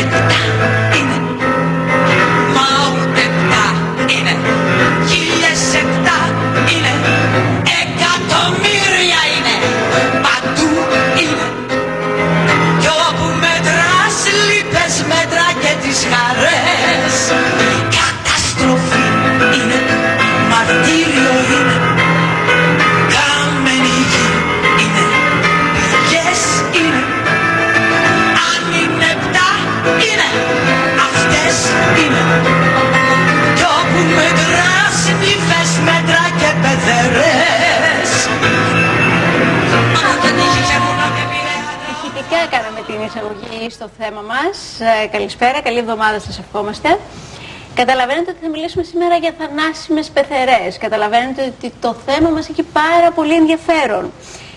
επτά είναι εισαγωγή στο θέμα μας. Ε, καλησπέρα, καλή εβδομάδα σας ευχόμαστε. Καταλαβαίνετε ότι θα μιλήσουμε σήμερα για θανάσιμες πεθερές. Καταλαβαίνετε ότι το θέμα μας έχει πάρα πολύ ενδιαφέρον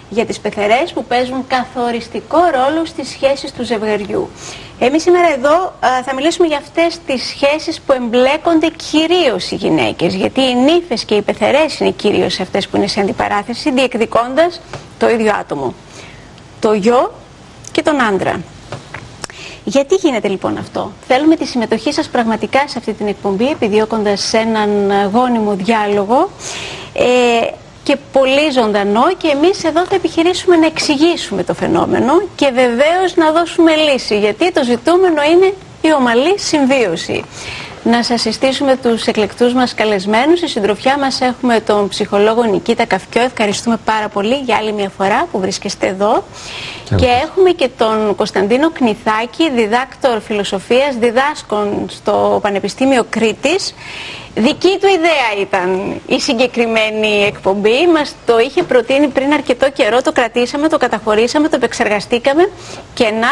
για τις πεθερές που παίζουν καθοριστικό ρόλο στις σχέσεις του ζευγαριού. Εμείς σήμερα εδώ α, θα μιλήσουμε για αυτές τις σχέσεις που εμπλέκονται κυρίως οι γυναίκες, γιατί οι νύφες και οι πεθερές είναι κυρίως αυτές που είναι σε αντιπαράθεση, διεκδικώντας το ίδιο άτομο, το γιο και τον άντρα. Γιατί γίνεται λοιπόν αυτό; Θέλουμε τη συμμετοχή σας πραγματικά σε αυτή την εκπομπή, επιδιώκοντας έναν γόνιμο διάλογο ε, και πολύ ζωντανό και εμείς εδώ θα επιχειρήσουμε να εξηγήσουμε το φαινόμενο και βεβαίως να δώσουμε λύση, γιατί το ζητούμενο είναι η ομαλή συμβίωση. Να σας συστήσουμε τους εκλεκτούς μας καλεσμένους. Στη συντροφιά μας έχουμε τον ψυχολόγο Νικήτα Καυκιό. Ευχαριστούμε πάρα πολύ για άλλη μια φορά που βρίσκεστε εδώ. Και έχουμε και τον Κωνσταντίνο Κνηθάκη, διδάκτορ φιλοσοφίας, διδάσκον στο Πανεπιστήμιο Κρήτης. Δική του ιδέα ήταν η συγκεκριμένη εκπομπή. Μας το είχε προτείνει πριν αρκετό καιρό, το κρατήσαμε, το καταχωρήσαμε, το επεξεργαστήκαμε και να,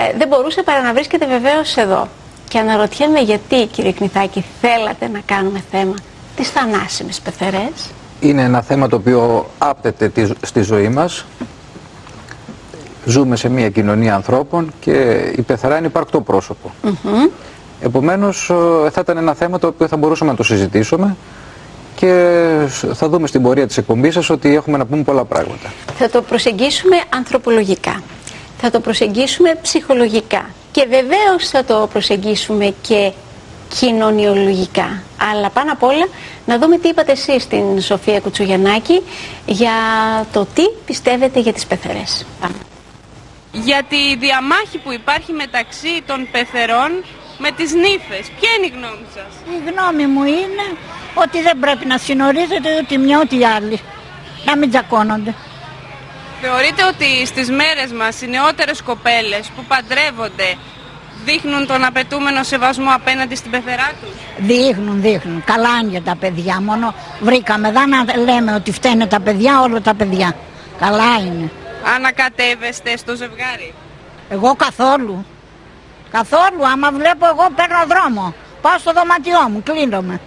ε, δεν μπορούσε παρά να βρίσκεται βεβαίως εδώ. Και αναρωτιέμαι γιατί, κύριε Κνηθάκη, θέλατε να κάνουμε θέμα τις θανάσιμες πεθερές. Είναι ένα θέμα το οποίο άπτεται τη- στη ζωή μας. Ζούμε σε μια κοινωνία ανθρώπων και η πεθερά είναι υπαρκτό πρόσωπο. Επομένως ε, θα ήταν ένα θέμα το οποίο θα μπορούσαμε να το συζητήσουμε και σ- θα δούμε στην πορεία της εκπομπής σας ότι έχουμε να πούμε πολλά πράγματα. Θα το προσεγγίσουμε ανθρωπολογικά. Θα το προσεγγίσουμε ψυχολογικά. Και βεβαίως θα το προσεγγίσουμε και κοινωνιολογικά. Αλλά πάνω απ' όλα να δούμε τι είπατε εσείς στην Σοφία Κουτσουγιαννάκη για το τι πιστεύετε για τις πεθερές. Πάμε. για τη διαμάχη που υπάρχει μεταξύ των πεθερών με τις νύφες. Ποια είναι η γνώμη σας; Η γνώμη μου είναι ότι δεν πρέπει να συνορίζεται ούτε μια ούτε η άλλη. Να μην τσακώνονται. Θεωρείτε ότι στις μέρες μας οι νεότερες κοπέλες που παντρεύονται δείχνουν τον απαιτούμενο σεβασμό απέναντι στην πεθερά τους; Δείχνουν, δείχνουν. Καλά είναι για τα παιδιά. Μόνο βρήκαμε εδώ να λέμε ότι φταίνε τα παιδιά, όλα τα παιδιά. Καλά είναι. Ανακατεύεστε στο ζευγάρι; Εγώ καθόλου. Καθόλου. Άμα βλέπω εγώ παίρνω δρόμο. Πάω στο δωματιό μου, κλείνομαι.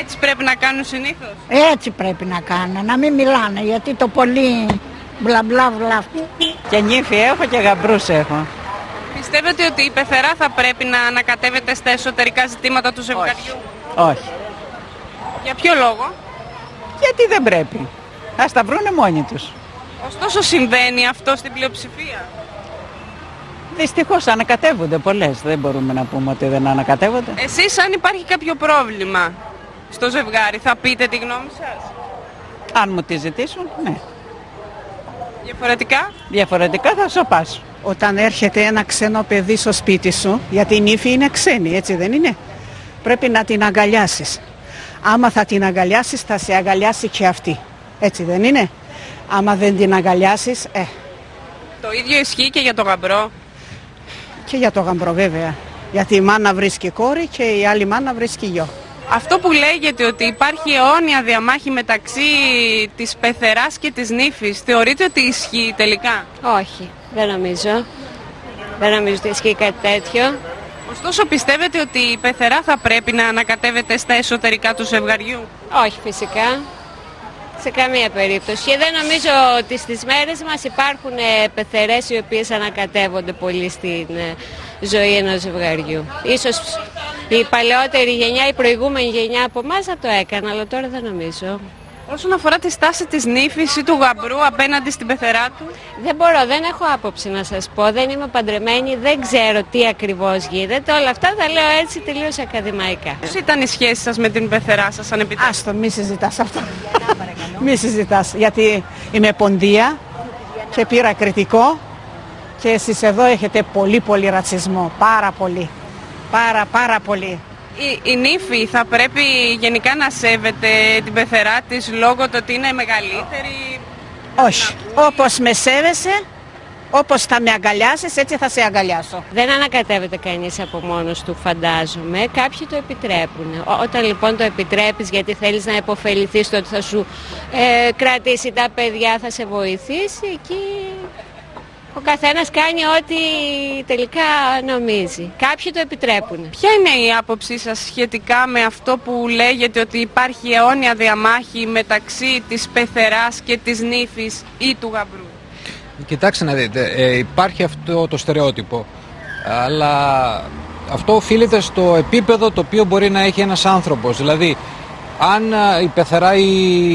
Έτσι πρέπει να κάνουν συνήθως; Έτσι πρέπει να κάνουν. Να μην μιλάνε γιατί το πολύ μπλα μπλα μπλα. Και νύφη έχω και γαμπρούς έχω. Πιστεύετε ότι η πεθερά θα πρέπει να ανακατεύεται στα εσωτερικά ζητήματα του ζευγαριού; Όχι. Για ποιο λόγο; Γιατί δεν πρέπει. Ας τα βρούνε μόνοι τους. Ωστόσο συμβαίνει αυτό στην πλειοψηφία. Δυστυχώς ανακατεύονται πολλές. Δεν μπορούμε να πούμε ότι δεν ανακατεύονται. Εσείς αν υπάρχει κάποιο πρόβλημα στο ζευγάρι θα πείτε τη γνώμη σας; Αν μου τη ζητήσουν, ναι. Διαφορετικά; Διαφορετικά θα σοπάσω. Όταν έρχεται ένα ξένο παιδί στο σπίτι σου, γιατί η νύφη είναι ξένη, έτσι δεν είναι, πρέπει να την αγκαλιάσεις. Άμα θα την αγκαλιάσεις, θα σε αγκαλιάσει και αυτή. Έτσι δεν είναι; Άμα δεν την αγκαλιάσεις, ε, Το ίδιο ισχύει και για το γαμπρό. και για το γαμπρό βέβαια. Γιατί η μάνα βρίσκει κόρη και η άλλη μάνα βρίσκει γιο. Αυτό που λέγεται ότι υπάρχει αιώνια διαμάχη μεταξύ της πεθεράς και της νύφης, θεωρείτε ότι ισχύει τελικά; Όχι, δεν νομίζω. Δεν νομίζω ότι ισχύει κάτι τέτοιο. Ωστόσο πιστεύετε ότι η πεθερά θα πρέπει να ανακατεύεται στα εσωτερικά του ζευγαριού; Όχι φυσικά. Σε καμία περίπτωση. Και δεν νομίζω ότι στις μέρες μας υπάρχουν ε, πεθερές οι οποίες ανακατεύονται πολύ στην ε, ζωή ενός ζευγαριού. Ίσως η παλαιότερη γενιά, η προηγούμενη γενιά από εμάς θα το έκανε, αλλά τώρα δεν νομίζω. Όσον αφορά τη στάση της νύφης ή του γαμπρού απέναντι στην πεθερά του; Δεν μπορώ, δεν έχω άποψη να σας πω, δεν είμαι παντρεμένη, δεν ξέρω τι ακριβώς γίνεται. Όλα αυτά τα λέω έτσι τελείως ακαδημαϊκά. Πώς ήταν η σχέση σας με την πεθερά σας, αν επιτρέπετε; Άστο, μη συζητάς αυτό. μη συζητάς, γιατί είμαι ποντία και πήρα κριτικό και εσείς εδώ έχετε πολύ πολύ ρατσισμό, πάρα πολύ. Πάρα πάρα πολύ. Η, η νύφη θα πρέπει γενικά να σέβεται την πεθερά της λόγω του ότι είναι μεγαλύτερη. Όχι, όπως με σέβεσαι, όπως θα με αγκαλιάσεις, έτσι θα σε αγκαλιάσω. Δεν ανακατεύεται κανείς από μόνος του φαντάζομαι, κάποιοι το επιτρέπουν. Ό- Όταν λοιπόν το επιτρέπεις γιατί θέλεις να υποφεληθείς το ότι θα σου ε, κρατήσει τα παιδιά, θα σε βοηθήσει, εκεί ο καθένας κάνει ό,τι τελικά νομίζει. Κάποιοι το επιτρέπουν. Ποια είναι η άποψή σας σχετικά με αυτό που λέγεται ότι υπάρχει αιώνια διαμάχη μεταξύ της πεθεράς και της νύφης ή του γαμπρού; Κοιτάξτε να δείτε, ε, υπάρχει αυτό το στερεότυπο, αλλά αυτό οφείλεται στο επίπεδο το οποίο μπορεί να έχει ένας άνθρωπος. Δηλαδή, αν α, η πεθερά ή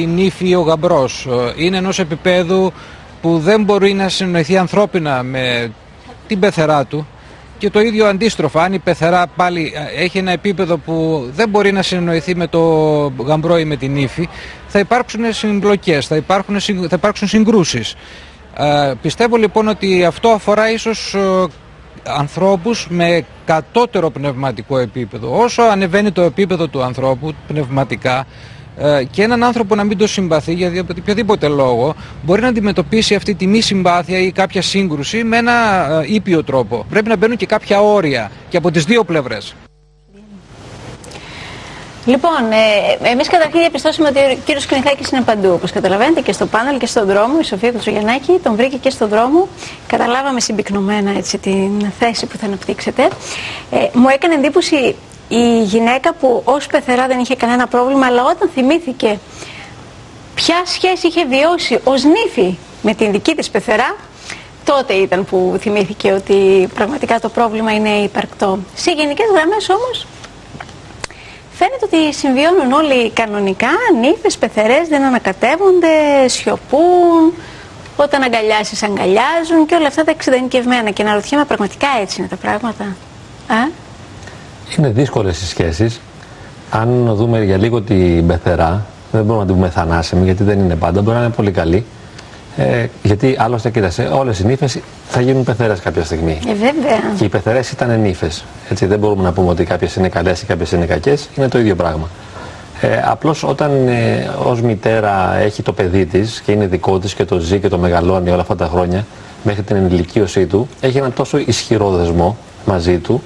η νύφη ή ο γαμπρός ε, είναι ενός επίπεδου που δεν μπορεί να συνοηθεί ανθρώπινα με την πεθερά του και το ίδιο αντίστροφα, αν η πεθερά πάλι ε, έχει ένα επίπεδο που δεν μπορεί να συνοηθεί με το γαμπρό ή με την νύφη, θα υπάρξουν συμπλοκές, θα, υπάρχουν, συγκ- θα υπάρξουν συγκρούσεις. Ε, πιστεύω λοιπόν ότι αυτό αφορά ίσως ε, ανθρώπους με κατώτερο πνευματικό επίπεδο. Όσο ανεβαίνει το επίπεδο του ανθρώπου πνευματικά ε, και έναν άνθρωπο να μην το συμπαθεί για δι- οποιοδήποτε λόγο μπορεί να αντιμετωπίσει αυτή τη μη συμπάθεια ή κάποια σύγκρουση με ένα ε, ήπιο τρόπο. Πρέπει να μπαίνουν και κάποια όρια και από τις δύο πλευρές. Λοιπόν, ε, εμείς καταρχήν διαπιστώσαμε ότι ο κύριος Κρυνθάκη είναι παντού. Όπως καταλαβαίνετε και στο πάνελ και στον δρόμο. Η Σοφία Κουτσογιαννάκη τον βρήκε και στον δρόμο. Καταλάβαμε συμπυκνωμένα έτσι, την θέση που θα αναπτύξετε. Ε, μου έκανε εντύπωση η γυναίκα που ως πεθερά δεν είχε κανένα πρόβλημα, αλλά όταν θυμήθηκε ποια σχέση είχε βιώσει ως νύφη με την δική της πεθερά, τότε ήταν που θυμήθηκε ότι πραγματικά το πρόβλημα είναι υπαρκτό. Σε γενικές γραμμές όμως Φαίνεται ότι συμβιώνουν όλοι κανονικά, νύφες, πεθερές, δεν ανακατεύονται, σιωπούν, όταν αγκαλιάσεις αγκαλιάζουν και όλα αυτά τα εξειδανικευμένα. Και να ρωτιέμαι πραγματικά έτσι είναι τα πράγματα. Α; Είναι δύσκολες οι σχέσεις. Αν δούμε για λίγο την πεθερά, δεν μπορούμε να την πούμε θανάσιμη γιατί δεν είναι πάντα, μπορεί να είναι πολύ καλή. Ε, γιατί άλλωστε, κοίτασε, όλες οι νύφες θα γίνουν πεθερέ κάποια στιγμή. Ε, βέβαια. Και οι πεθερέ ήταν νύφες. Έτσι, δεν μπορούμε να πούμε ότι κάποιες είναι καλές ή κάποιες είναι κακές. Είναι το ίδιο πράγμα. Ε, Απλώς όταν ε, ως μητέρα έχει το παιδί της και είναι δικό της και το ζει και το μεγαλώνει όλα αυτά τα χρόνια μέχρι την ενηλικίωσή του, έχει ένα τόσο ισχυρό δεσμό μαζί του